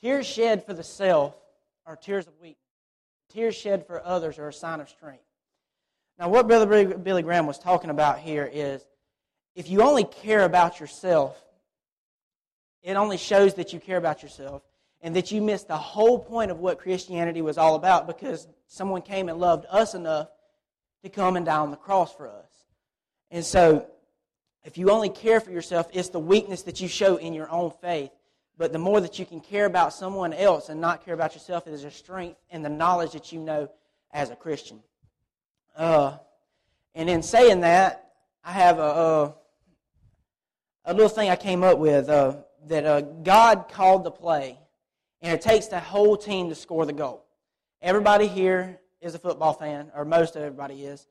Tears shed for the self are tears of weakness. Tears shed for others are a sign of strength. Now, what Brother Billy Graham was talking about here is if you only care about yourself, it only shows that you care about yourself and that you miss the whole point of what Christianity was all about because someone came and loved us enough to come and die on the cross for us. And so, if you only care for yourself, it's the weakness that you show in your own faith. But the more that you can care about someone else and not care about yourself, is a strength and the knowledge that you know as a Christian. Uh, and in saying that, I have a, a, a little thing I came up with uh, that uh, God called the play, and it takes the whole team to score the goal. Everybody here is a football fan, or most of everybody is.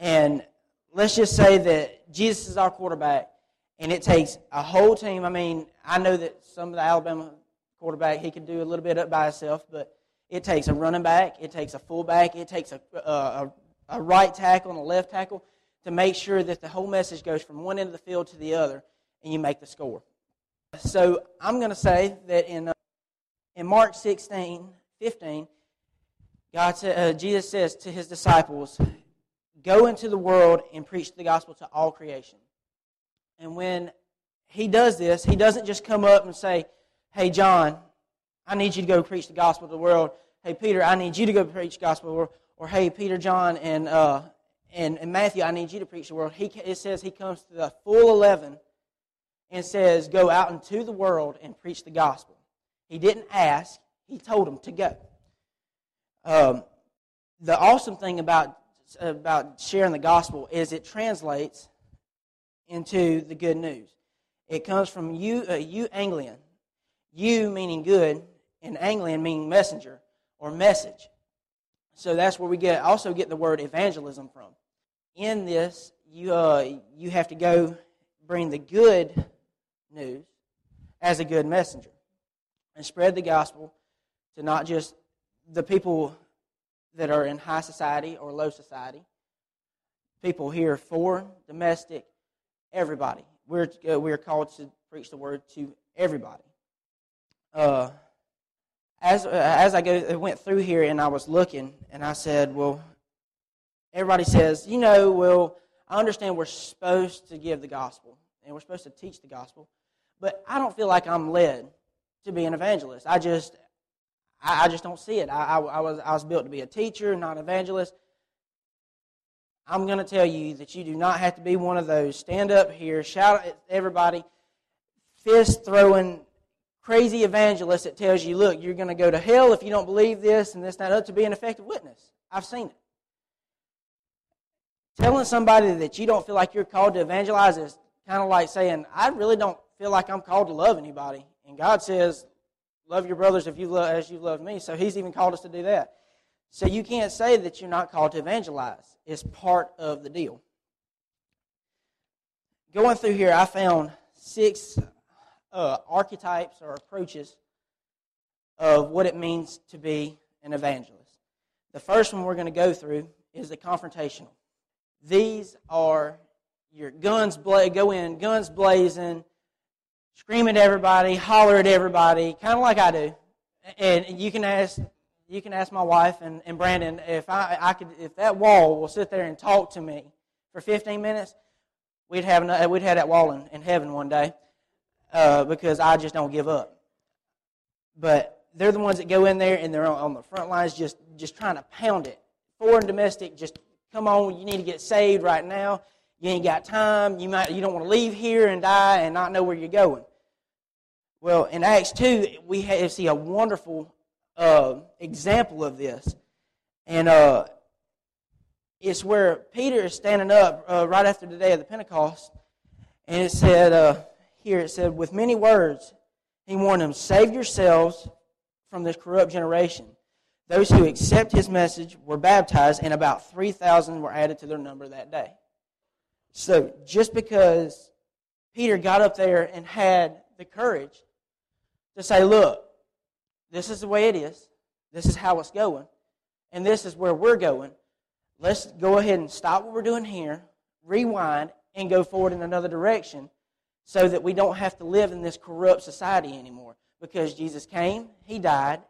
And let's just say that Jesus is our quarterback, and it takes a whole team. I mean, I know that some of the Alabama quarterback, he could do a little bit up by himself, but it takes a running back, it takes a fullback, it takes a, a, a right tackle and a left tackle to make sure that the whole message goes from one end of the field to the other, and you make the score. So I'm going to say that in, uh, in Mark 16, 15, God uh, Jesus says to his disciples, Go into the world and preach the gospel to all creation. And when he does this, he doesn't just come up and say, Hey, John, I need you to go preach the gospel to the world. Hey, Peter, I need you to go preach the gospel world. Or, hey, Peter, John, and, uh, and, and Matthew, I need you to preach the world. He, it says he comes to the full 11 and says, Go out into the world and preach the gospel. He didn't ask, he told them to go. Um, the awesome thing about, about sharing the gospel is it translates into the good news. It comes from you, uh, you angelion. You meaning good, and angelion meaning messenger or message. So that's where we get also get the word evangelism from. In this, you uh, you have to go bring the good news as a good messenger and spread the gospel to not just the people that are in high society or low society, people here, foreign, domestic, everybody. We're, uh, we're called to preach the word to everybody. Uh, as, uh, as I go, went through here and I was looking, and I said, well, everybody says, you know, well, I understand we're supposed to give the gospel and we're supposed to teach the gospel, but I don't feel like I'm led to be an evangelist. I just, I, I just don't see it. I, I, I, was, I was built to be a teacher, not an evangelist. I'm going to tell you that you do not have to be one of those stand up here, shout at everybody, fist throwing crazy evangelist that tells you, look, you're going to go to hell if you don't believe this and this, and that, to be an effective witness. I've seen it. Telling somebody that you don't feel like you're called to evangelize is kind of like saying, I really don't feel like I'm called to love anybody. And God says, love your brothers if you love, as you love me. So He's even called us to do that. So you can't say that you're not called to evangelize. It's part of the deal. Going through here, I found six uh, archetypes or approaches of what it means to be an evangelist. The first one we're going to go through is the confrontational. These are your guns bla- go in, guns blazing, scream at everybody, holler at everybody, kind of like I do. And you can ask you can ask my wife and, and Brandon if I, I could if that wall will sit there and talk to me for 15 minutes, we'd have we'd have that wall in, in heaven one day uh, because I just don't give up. But they're the ones that go in there and they're on, on the front lines just just trying to pound it. Foreign domestic, just come on, you need to get saved right now. You ain't got time. You might you don't want to leave here and die and not know where you're going. Well, in Acts two, we have, see a wonderful uh, example of this, and uh, it's where Peter is standing up uh, right after the day of the Pentecost, and it said uh, here it said with many words he warned them, "Save yourselves from this corrupt generation." Those who accept his message were baptized, and about 3,000 were added to their number that day. So, just because Peter got up there and had the courage to say, Look, this is the way it is. This is how it's going. And this is where we're going. Let's go ahead and stop what we're doing here, rewind, and go forward in another direction so that we don't have to live in this corrupt society anymore. because Jesus came, He died,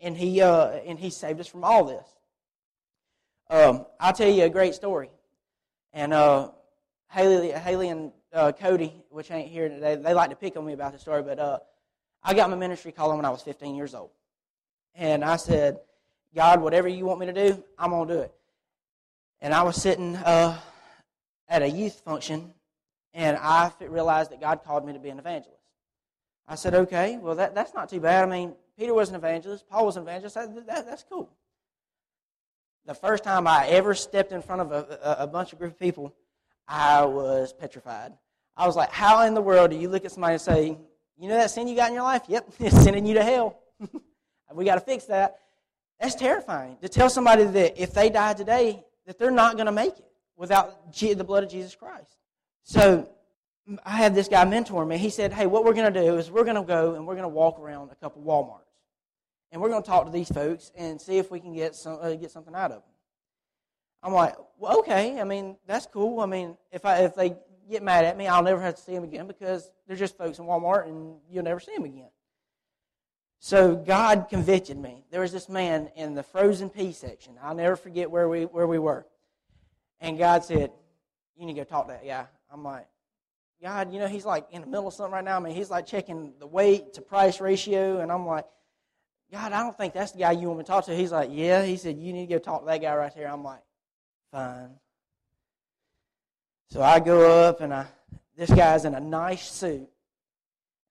and He uh, and He saved us from all this. Um, I'll tell you a great story, and uh, Haley, Haley and uh, Cody, which ain't here today, they like to pick on me about the story, but uh, I got my ministry calling when I was 15 years old, and I said, God, whatever you want me to do, I'm gonna do it. And I was sitting uh, at a youth function, and I realized that God called me to be an evangelist. I said, okay, well, that, that's not too bad. I mean, Peter was an evangelist, Paul was an evangelist. That, that's cool. The first time I ever stepped in front of a, a, a bunch of group of people, I was petrified. I was like, how in the world do you look at somebody and say, you know that sin you got in your life? Yep, it's sending you to hell. we got to fix that. That's terrifying to tell somebody that if they die today, that they're not going to make it without the blood of Jesus Christ. So I had this guy mentor me. He said, Hey, what we're going to do is we're going to go and we're going to walk around a couple Walmarts. And we're going to talk to these folks and see if we can get, some, uh, get something out of them. I'm like, well, okay. I mean, that's cool. I mean, if, I, if they get mad at me, I'll never have to see them again because they're just folks in Walmart and you'll never see them again. So God convicted me. There was this man in the frozen pea section. I'll never forget where we, where we were. And God said, You need to go talk to that guy. I'm like, God, you know, he's like in the middle of something right now. I mean, he's like checking the weight to price ratio. And I'm like, God, I don't think that's the guy you want me to talk to. He's like, Yeah. He said, You need to go talk to that guy right there. I'm like, Fine. So I go up and I, this guy's in a nice suit.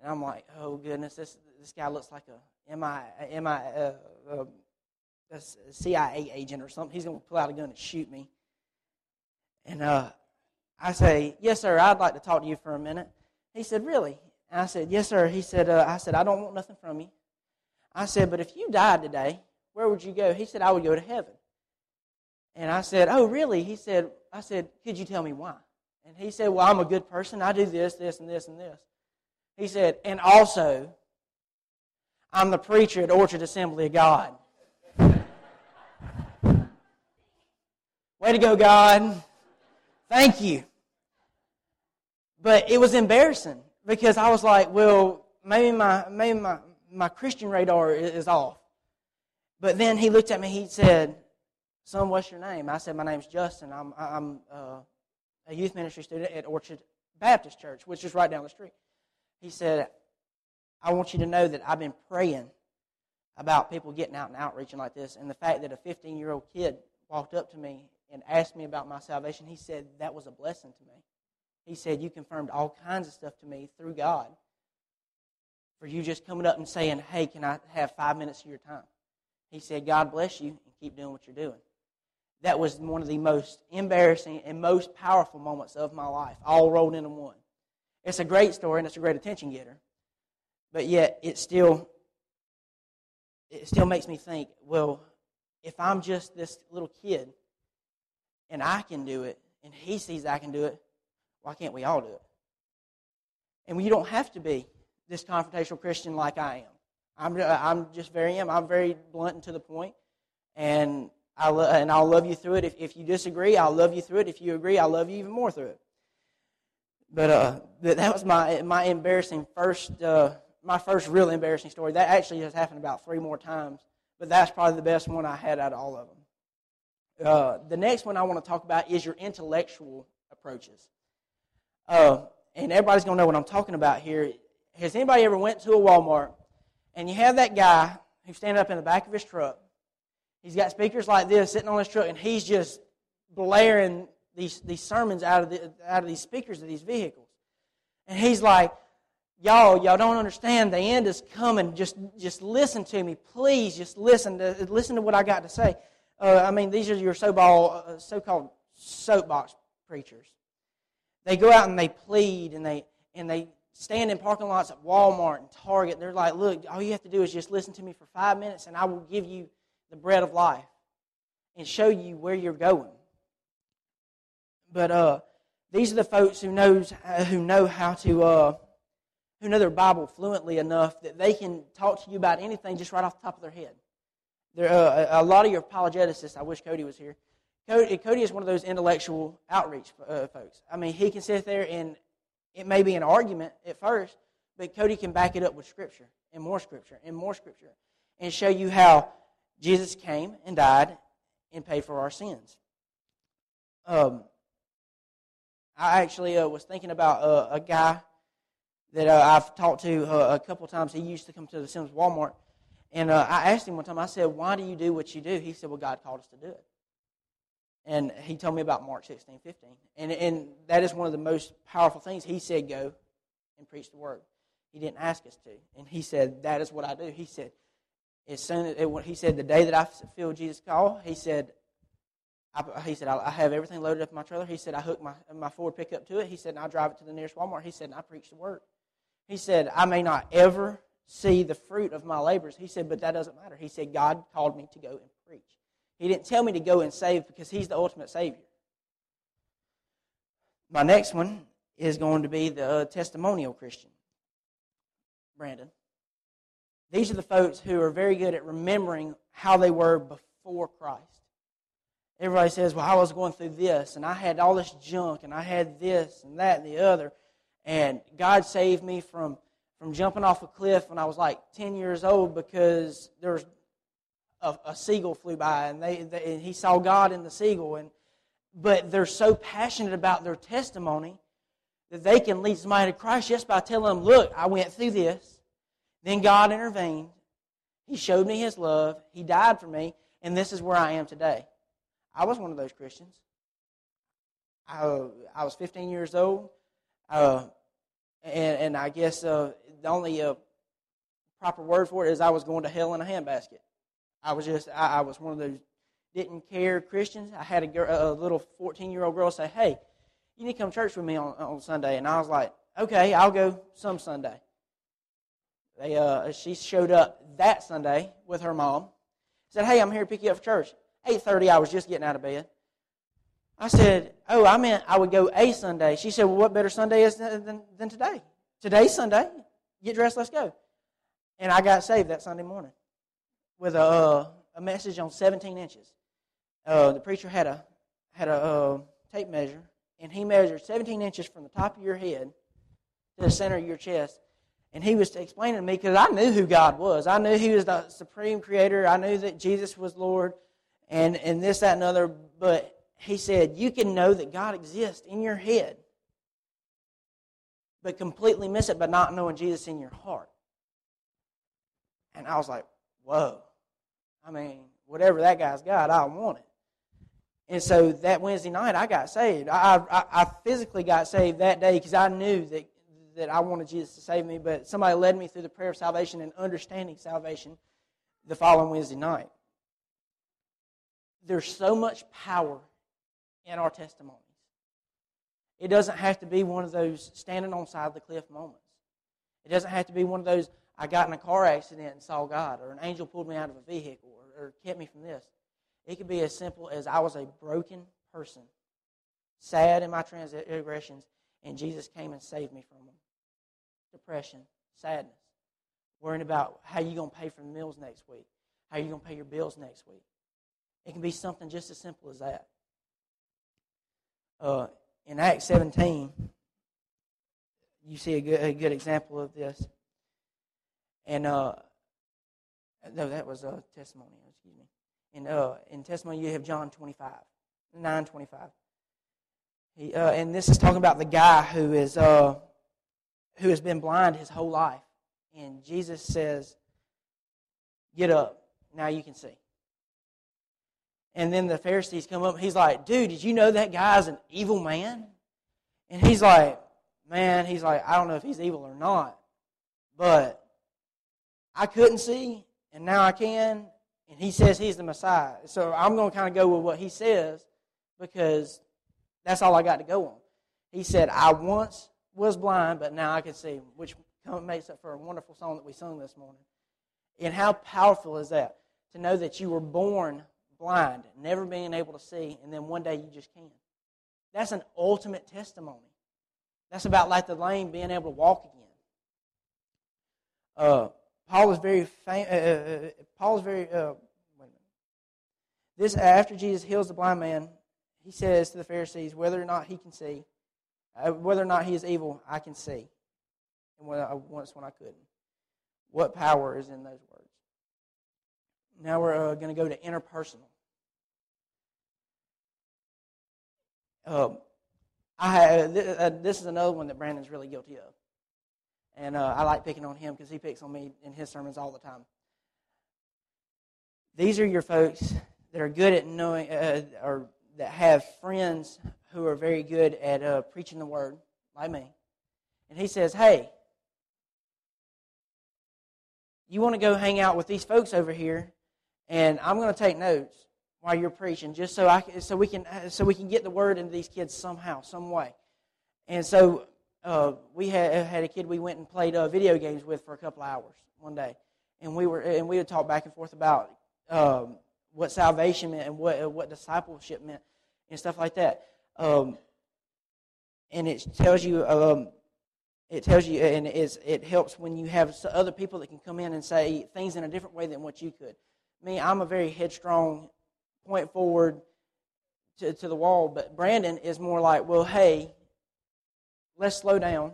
And I'm like, Oh, goodness, this, this guy looks like a MI, uh, uh, a CIA agent or something. He's going to pull out a gun and shoot me. And uh, I say, Yes, sir, I'd like to talk to you for a minute. He said, Really? And I said, Yes, sir. He said, uh, I said, I don't want nothing from you. I said, But if you died today, where would you go? He said, I would go to heaven. And I said, Oh, really? He said, I said, Could you tell me why? And he said, Well, I'm a good person. I do this, this, and this, and this. He said, And also, I'm the preacher at Orchard Assembly of God. Way to go, God. Thank you. But it was embarrassing because I was like, well, maybe my, maybe my, my Christian radar is off. But then he looked at me, he said, Son, what's your name? I said, My name's Justin. I'm, I'm uh, a youth ministry student at Orchard Baptist Church, which is right down the street. He said, I want you to know that I've been praying about people getting out and outreaching like this. And the fact that a 15 year old kid walked up to me and asked me about my salvation, he said that was a blessing to me. He said, You confirmed all kinds of stuff to me through God for you just coming up and saying, Hey, can I have five minutes of your time? He said, God bless you and keep doing what you're doing. That was one of the most embarrassing and most powerful moments of my life, all rolled into one. It's a great story and it's a great attention getter. But yet it still it still makes me think, well, if I'm just this little kid and I can do it, and he sees I can do it, why can't we all do it? And you don't have to be this confrontational Christian like I am. I'm, I'm just very am. I'm very blunt and to the point, and I lo- and I'll love you through it. If, if you disagree, I'll love you through it. If you agree, I'll love you even more through it. But uh, that was my my embarrassing first uh, my first real embarrassing story. That actually has happened about three more times, but that's probably the best one I had out of all of them. Uh, the next one I want to talk about is your intellectual approaches. Uh, and everybody's going to know what I'm talking about here. Has anybody ever went to a Walmart and you have that guy who's standing up in the back of his truck? He's got speakers like this sitting on his truck, and he's just blaring these, these sermons out of, the, out of these speakers of these vehicles. And he's like, y'all, y'all don't understand. The end is coming. Just, just listen to me, please. Just listen to, listen to what I got to say. Uh, I mean, these are your uh, so-called soapbox preachers. They go out and they plead and they and they stand in parking lots at Walmart and Target. They're like, look, all you have to do is just listen to me for five minutes, and I will give you the bread of life and show you where you're going. But uh, these are the folks who knows who know how to uh, who know their Bible fluently enough that they can talk to you about anything just right off the top of their head. There, uh, a lot of your apologeticists. I wish Cody was here. Cody, Cody is one of those intellectual outreach uh, folks. I mean, he can sit there and it may be an argument at first, But Cody can back it up with Scripture and more Scripture and more Scripture and show you how Jesus came and died and paid for our sins. Um, I actually uh, was thinking about uh, a guy that uh, I've talked to uh, a couple times. He used to come to the Sims Walmart. And uh, I asked him one time, I said, Why do you do what you do? He said, Well, God called us to do it. And he told me about Mark 16, 15. And, and that is one of the most powerful things. He said, Go and preach the word. He didn't ask us to. And he said, That is what I do. He said, as soon as it, he said, the day that I feel Jesus' call, he said, I, he said, I have everything loaded up in my trailer. He said, I hook my, my Ford pickup to it. He said, and I drive it to the nearest Walmart. He said, and I preach the word. He said, I may not ever see the fruit of my labors. He said, but that doesn't matter. He said, God called me to go and preach. He didn't tell me to go and save because He's the ultimate Savior. My next one is going to be the testimonial Christian. Brandon. These are the folks who are very good at remembering how they were before Christ. Everybody says, Well, I was going through this, and I had all this junk, and I had this, and that, and the other. And God saved me from, from jumping off a cliff when I was like 10 years old because there was a, a seagull flew by, and, they, they, and he saw God in the seagull. And, but they're so passionate about their testimony that they can lead somebody to Christ just by telling them, Look, I went through this. Then God intervened. He showed me His love. He died for me. And this is where I am today. I was one of those Christians. I, I was 15 years old. Uh, and, and I guess uh, the only uh, proper word for it is I was going to hell in a handbasket. I was just, I, I was one of those didn't care Christians. I had a, girl, a little 14 year old girl say, Hey, you need to come to church with me on, on Sunday. And I was like, Okay, I'll go some Sunday. They, uh, she showed up that Sunday with her mom. Said, "Hey, I'm here to pick you up for church." 8:30. I was just getting out of bed. I said, "Oh, I meant I would go a Sunday." She said, "Well, what better Sunday is than, than today? Today's Sunday. Get dressed. Let's go." And I got saved that Sunday morning with a, uh, a message on 17 inches. Uh, the preacher had a had a uh, tape measure, and he measured 17 inches from the top of your head to the center of your chest and he was explaining to me because I knew who God was. I knew He was the supreme creator. I knew that Jesus was Lord and, and this, that, and other. But he said, You can know that God exists in your head, but completely miss it by not knowing Jesus in your heart. And I was like, Whoa. I mean, whatever that guy's got, I want it. And so that Wednesday night, I got saved. I, I, I physically got saved that day because I knew that that I wanted Jesus to save me, but somebody led me through the prayer of salvation and understanding salvation the following Wednesday night. There's so much power in our testimonies. It doesn't have to be one of those standing on side of the cliff moments. It doesn't have to be one of those I got in a car accident and saw God, or an angel pulled me out of a vehicle, or, or kept me from this. It could be as simple as I was a broken person, sad in my transgressions, and Jesus came and saved me from them depression, sadness, worrying about how you're going to pay for the meals next week, how you're going to pay your bills next week. It can be something just as simple as that. Uh, in Acts 17, you see a good, a good example of this. And uh, no, that was a testimony. Excuse me. Uh, in testimony, you have John 25, 925. He, uh, and this is talking about the guy who is uh, who has been blind his whole life. And Jesus says, Get up. Now you can see. And then the Pharisees come up. He's like, Dude, did you know that guy's an evil man? And he's like, Man, he's like, I don't know if he's evil or not, but I couldn't see, and now I can. And he says he's the Messiah. So I'm going to kind of go with what he says because that's all I got to go on. He said, I once was blind, but now I can see, which makes up for a wonderful song that we sung this morning. And how powerful is that? To know that you were born blind, never being able to see, and then one day you just can. That's an ultimate testimony. That's about like the lame being able to walk again. Uh, Paul is very fam- uh, uh, uh Paul is very uh, this after Jesus heals the blind man, he says to the Pharisees whether or not he can see uh, whether or not he is evil, I can see. and when I, once when I couldn't. What power is in those words? Now we're uh, going to go to interpersonal. Um, I uh, this is another one that Brandon's really guilty of, and uh, I like picking on him because he picks on me in his sermons all the time. These are your folks that are good at knowing, uh, or that have friends who are very good at uh, preaching the word, like me. And he says, "Hey, you want to go hang out with these folks over here, and I'm going to take notes while you're preaching, just so I so we can so we can get the word into these kids somehow, some way. And so uh, we had had a kid we went and played uh, video games with for a couple hours one day, and we were and we would talk back and forth about um, what salvation meant and what uh, what discipleship meant and stuff like that. Um, and it tells you um, it tells you and it, helps when you have other people that can come in and say things in a different way than what you could. Me, I'm a very headstrong point forward to, to the wall. But Brandon is more like, well, hey, let's slow down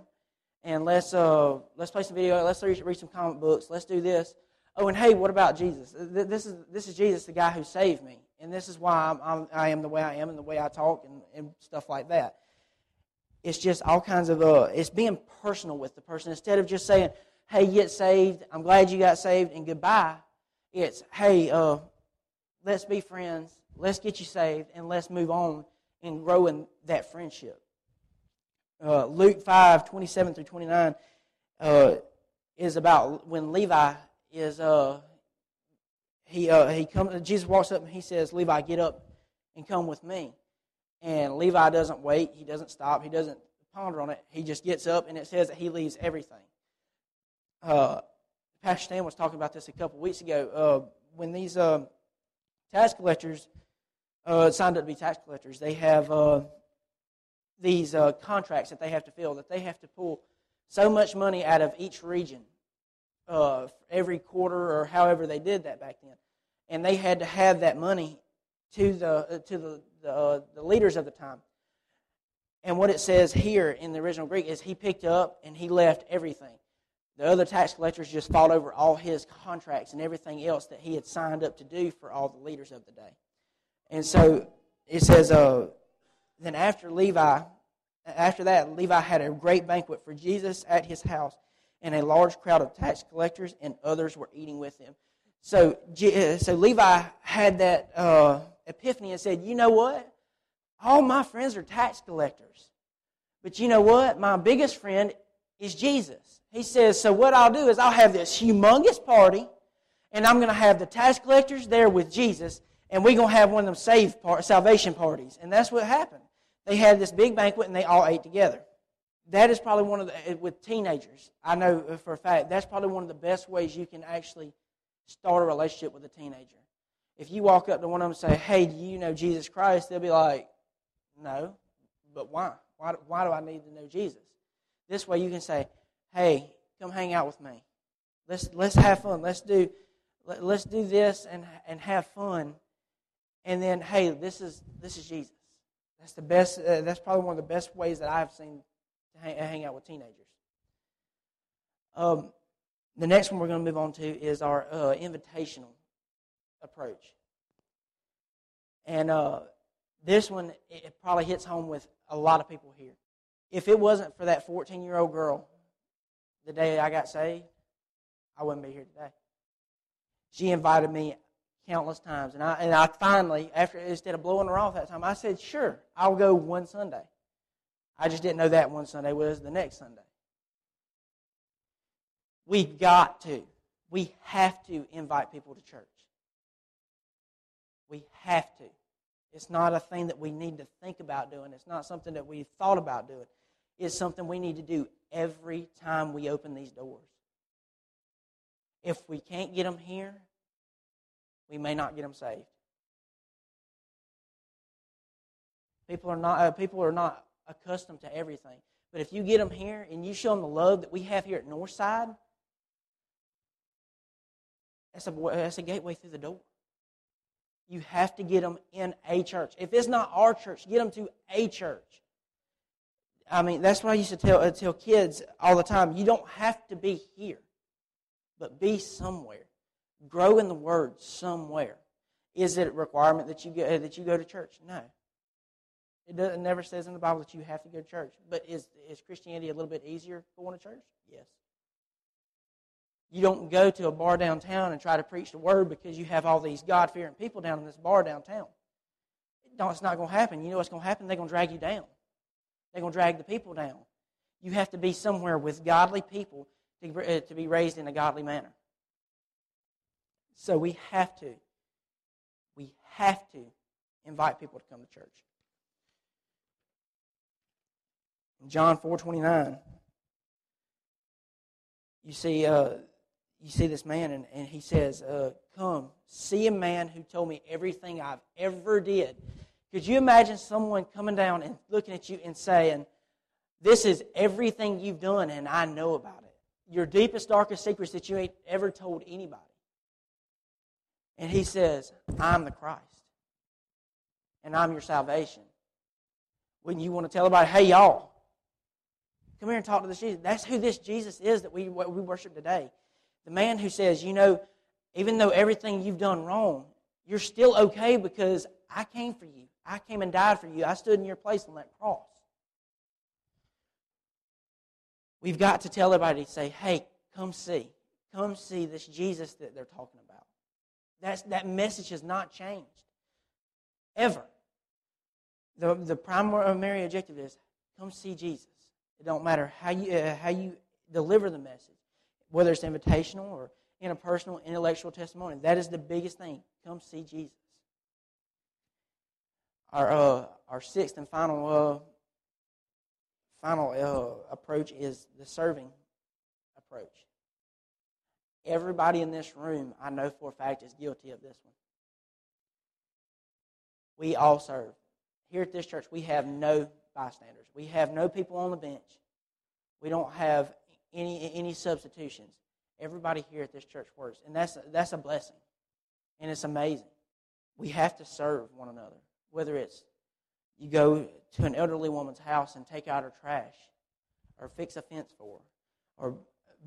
and let's uh, let's play some video. Let's read some comic books. Let's do this. Oh, and hey, what about Jesus? This is this is Jesus, the guy who saved me, and this is why I'm, I'm I am the way I am and the way I talk and, and stuff like that. It's just all kinds of uh, it's being personal with the person instead of just saying, "Hey, get saved. I'm glad you got saved," and goodbye. It's, "Hey, uh, let's be friends, let's get you saved, and let's move on and grow in that friendship. Uh, Luke 5 27 through 29 uh, is about when Levi is, uh, he, uh, he comes, Jesus walks up and he says, Levi, get up and come with me. And Levi doesn't wait, he doesn't stop, he doesn't ponder on it. He just gets up and it says that he leaves everything. Uh, Pastor Stan was talking about this a couple weeks ago. Uh, when these um, tax collectors uh, signed up to be tax collectors. They have uh, these uh, contracts that they have to fill, that they have to pull so much money out of each region uh, every quarter or however they did that back then. And they had to have that money to the, uh, to the, the, uh, the leaders of the time. And what it says here in the original Greek is he picked up and he left everything. The other tax collectors just fought over all his contracts and everything else that he had signed up to do for all the leaders of the day. And so it says, uh, then after Levi, after that, Levi had a great banquet for Jesus at his house, and a large crowd of tax collectors and others were eating with him. So, uh, so Levi had that uh, epiphany and said, You know what? All my friends are tax collectors. But you know what? My biggest friend is Jesus. He says, So what I'll do is I'll have this humongous party, and I'm going to have the tax collectors there with Jesus, and we're going to have one of them save part, salvation parties. And that's what happened. They had this big banquet, and they all ate together. That is probably one of the, eh, with teenagers, I know for a fact, that's probably one of the best ways you can actually start a relationship with a teenager. If you walk up to one of them and say, Hey, do you know Jesus Christ? They'll be like, No, but why? Why, why do I need to know Jesus? This way you can say, hey, come hang out with me. Let's, let's have fun. Let's do, let, us do this and, and have fun. And then, hey, this is, this is Jesus. That's the best, uh, that's probably one of the best ways that I've seen to hang, hang out with teenagers. Um, the next one we're going to move on to is our uh, invitational approach. And uh, this one, it probably hits home with a lot of people here. If it wasn't for that 14 year old girl the day I got saved, I wouldn't be here today. She invited me countless times. And I, and I finally, after instead of blowing her off that time, I said, sure, I'll go one Sunday. I just didn't know that one Sunday was the next Sunday. We've got to. We have to invite people to church. We have to. It's not a thing that we need to think about doing. It's not something that we've thought about doing. It's something we need to do every time we open these doors. If we can't get them here, we may not get them saved. People are not, uh, people are not accustomed to everything. But if you get them here and you show them the love that we have here at Northside, that's a, that's a gateway through the door. You have to get them in a church. If it's not our church, get them to a church. I mean, that's what I used to tell, uh, tell kids all the time. You don't have to be here, but be somewhere. Grow in the Word somewhere. Is it a requirement that you go, that you go to church? No. It, does, it never says in the Bible that you have to go to church. But is, is Christianity a little bit easier going to church? Yes. You don't go to a bar downtown and try to preach the word because you have all these God fearing people down in this bar downtown. No, it's not going to happen. You know what's going to happen? They're going to drag you down. They're going to drag the people down. You have to be somewhere with godly people to, uh, to be raised in a godly manner. So we have to, we have to invite people to come to church. In John 4.29, you see, uh, you see this man, and, and he says, uh, Come, see a man who told me everything I've ever did. Could you imagine someone coming down and looking at you and saying, This is everything you've done, and I know about it? Your deepest, darkest secrets that you ain't ever told anybody. And he says, I'm the Christ, and I'm your salvation. When you want to tell everybody, hey, y'all, come here and talk to this Jesus. That's who this Jesus is that we, we worship today. The man who says, you know, even though everything you've done wrong, you're still okay because I came for you. I came and died for you. I stood in your place on that cross. We've got to tell everybody, say, hey, come see. Come see this Jesus that they're talking about. That's, that message has not changed. Ever. The, the primary objective is come see Jesus. It don't matter how you, uh, how you deliver the message, whether it's invitational or interpersonal, intellectual testimony. That is the biggest thing. Come see Jesus. Our, uh, our sixth and final uh, final uh, approach is the serving approach. Everybody in this room, I know for a fact, is guilty of this one. We all serve. Here at this church, we have no bystanders. We have no people on the bench. We don't have any, any substitutions. Everybody here at this church works, and that's, that's a blessing, and it's amazing. We have to serve one another, whether it's you go to an elderly woman's house and take out her trash, or fix a fence for her, or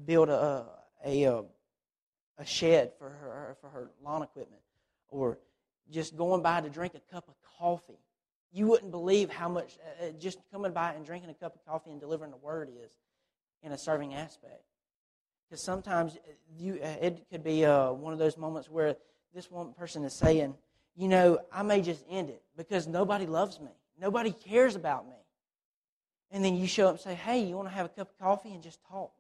build a, a, a, a shed for her, for her lawn equipment, or just going by to drink a cup of coffee you wouldn't believe how much uh, uh, just coming by and drinking a cup of coffee and delivering the word is in a serving aspect. Because sometimes uh, you, uh, it could be uh, one of those moments where this one person is saying, you know, I may just end it because nobody loves me. Nobody cares about me. And then you show up and say, hey, you want to have a cup of coffee and just talk?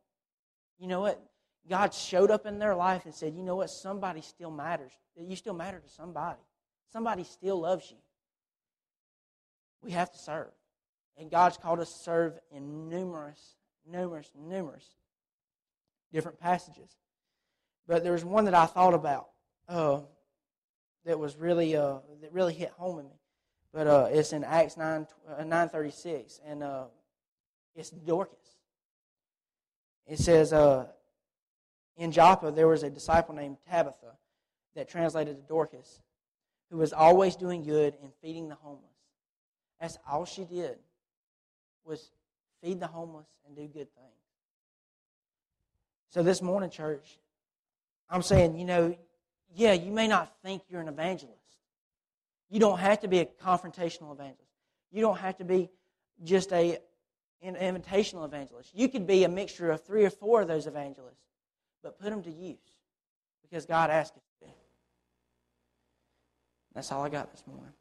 You know what? God showed up in their life and said, you know what? Somebody still matters. You still matter to somebody. Somebody still loves you. We have to serve. And God's called us to serve in numerous, numerous, numerous different passages. But there was one that I thought about uh, that was really uh, that really hit home in me. But uh, it's in Acts 9, uh, 936, and uh, it's Dorcas. It says, uh, in Joppa there was a disciple named Tabitha that translated to Dorcas, who was always doing good and feeding the homeless. That's all she did was feed the homeless and do good things. So this morning, church, I'm saying, you know, yeah, you may not think you're an evangelist. You don't have to be a confrontational evangelist. You don't have to be just a an invitational evangelist. You could be a mixture of three or four of those evangelists, but put them to use because God asked you to. That's all I got this morning.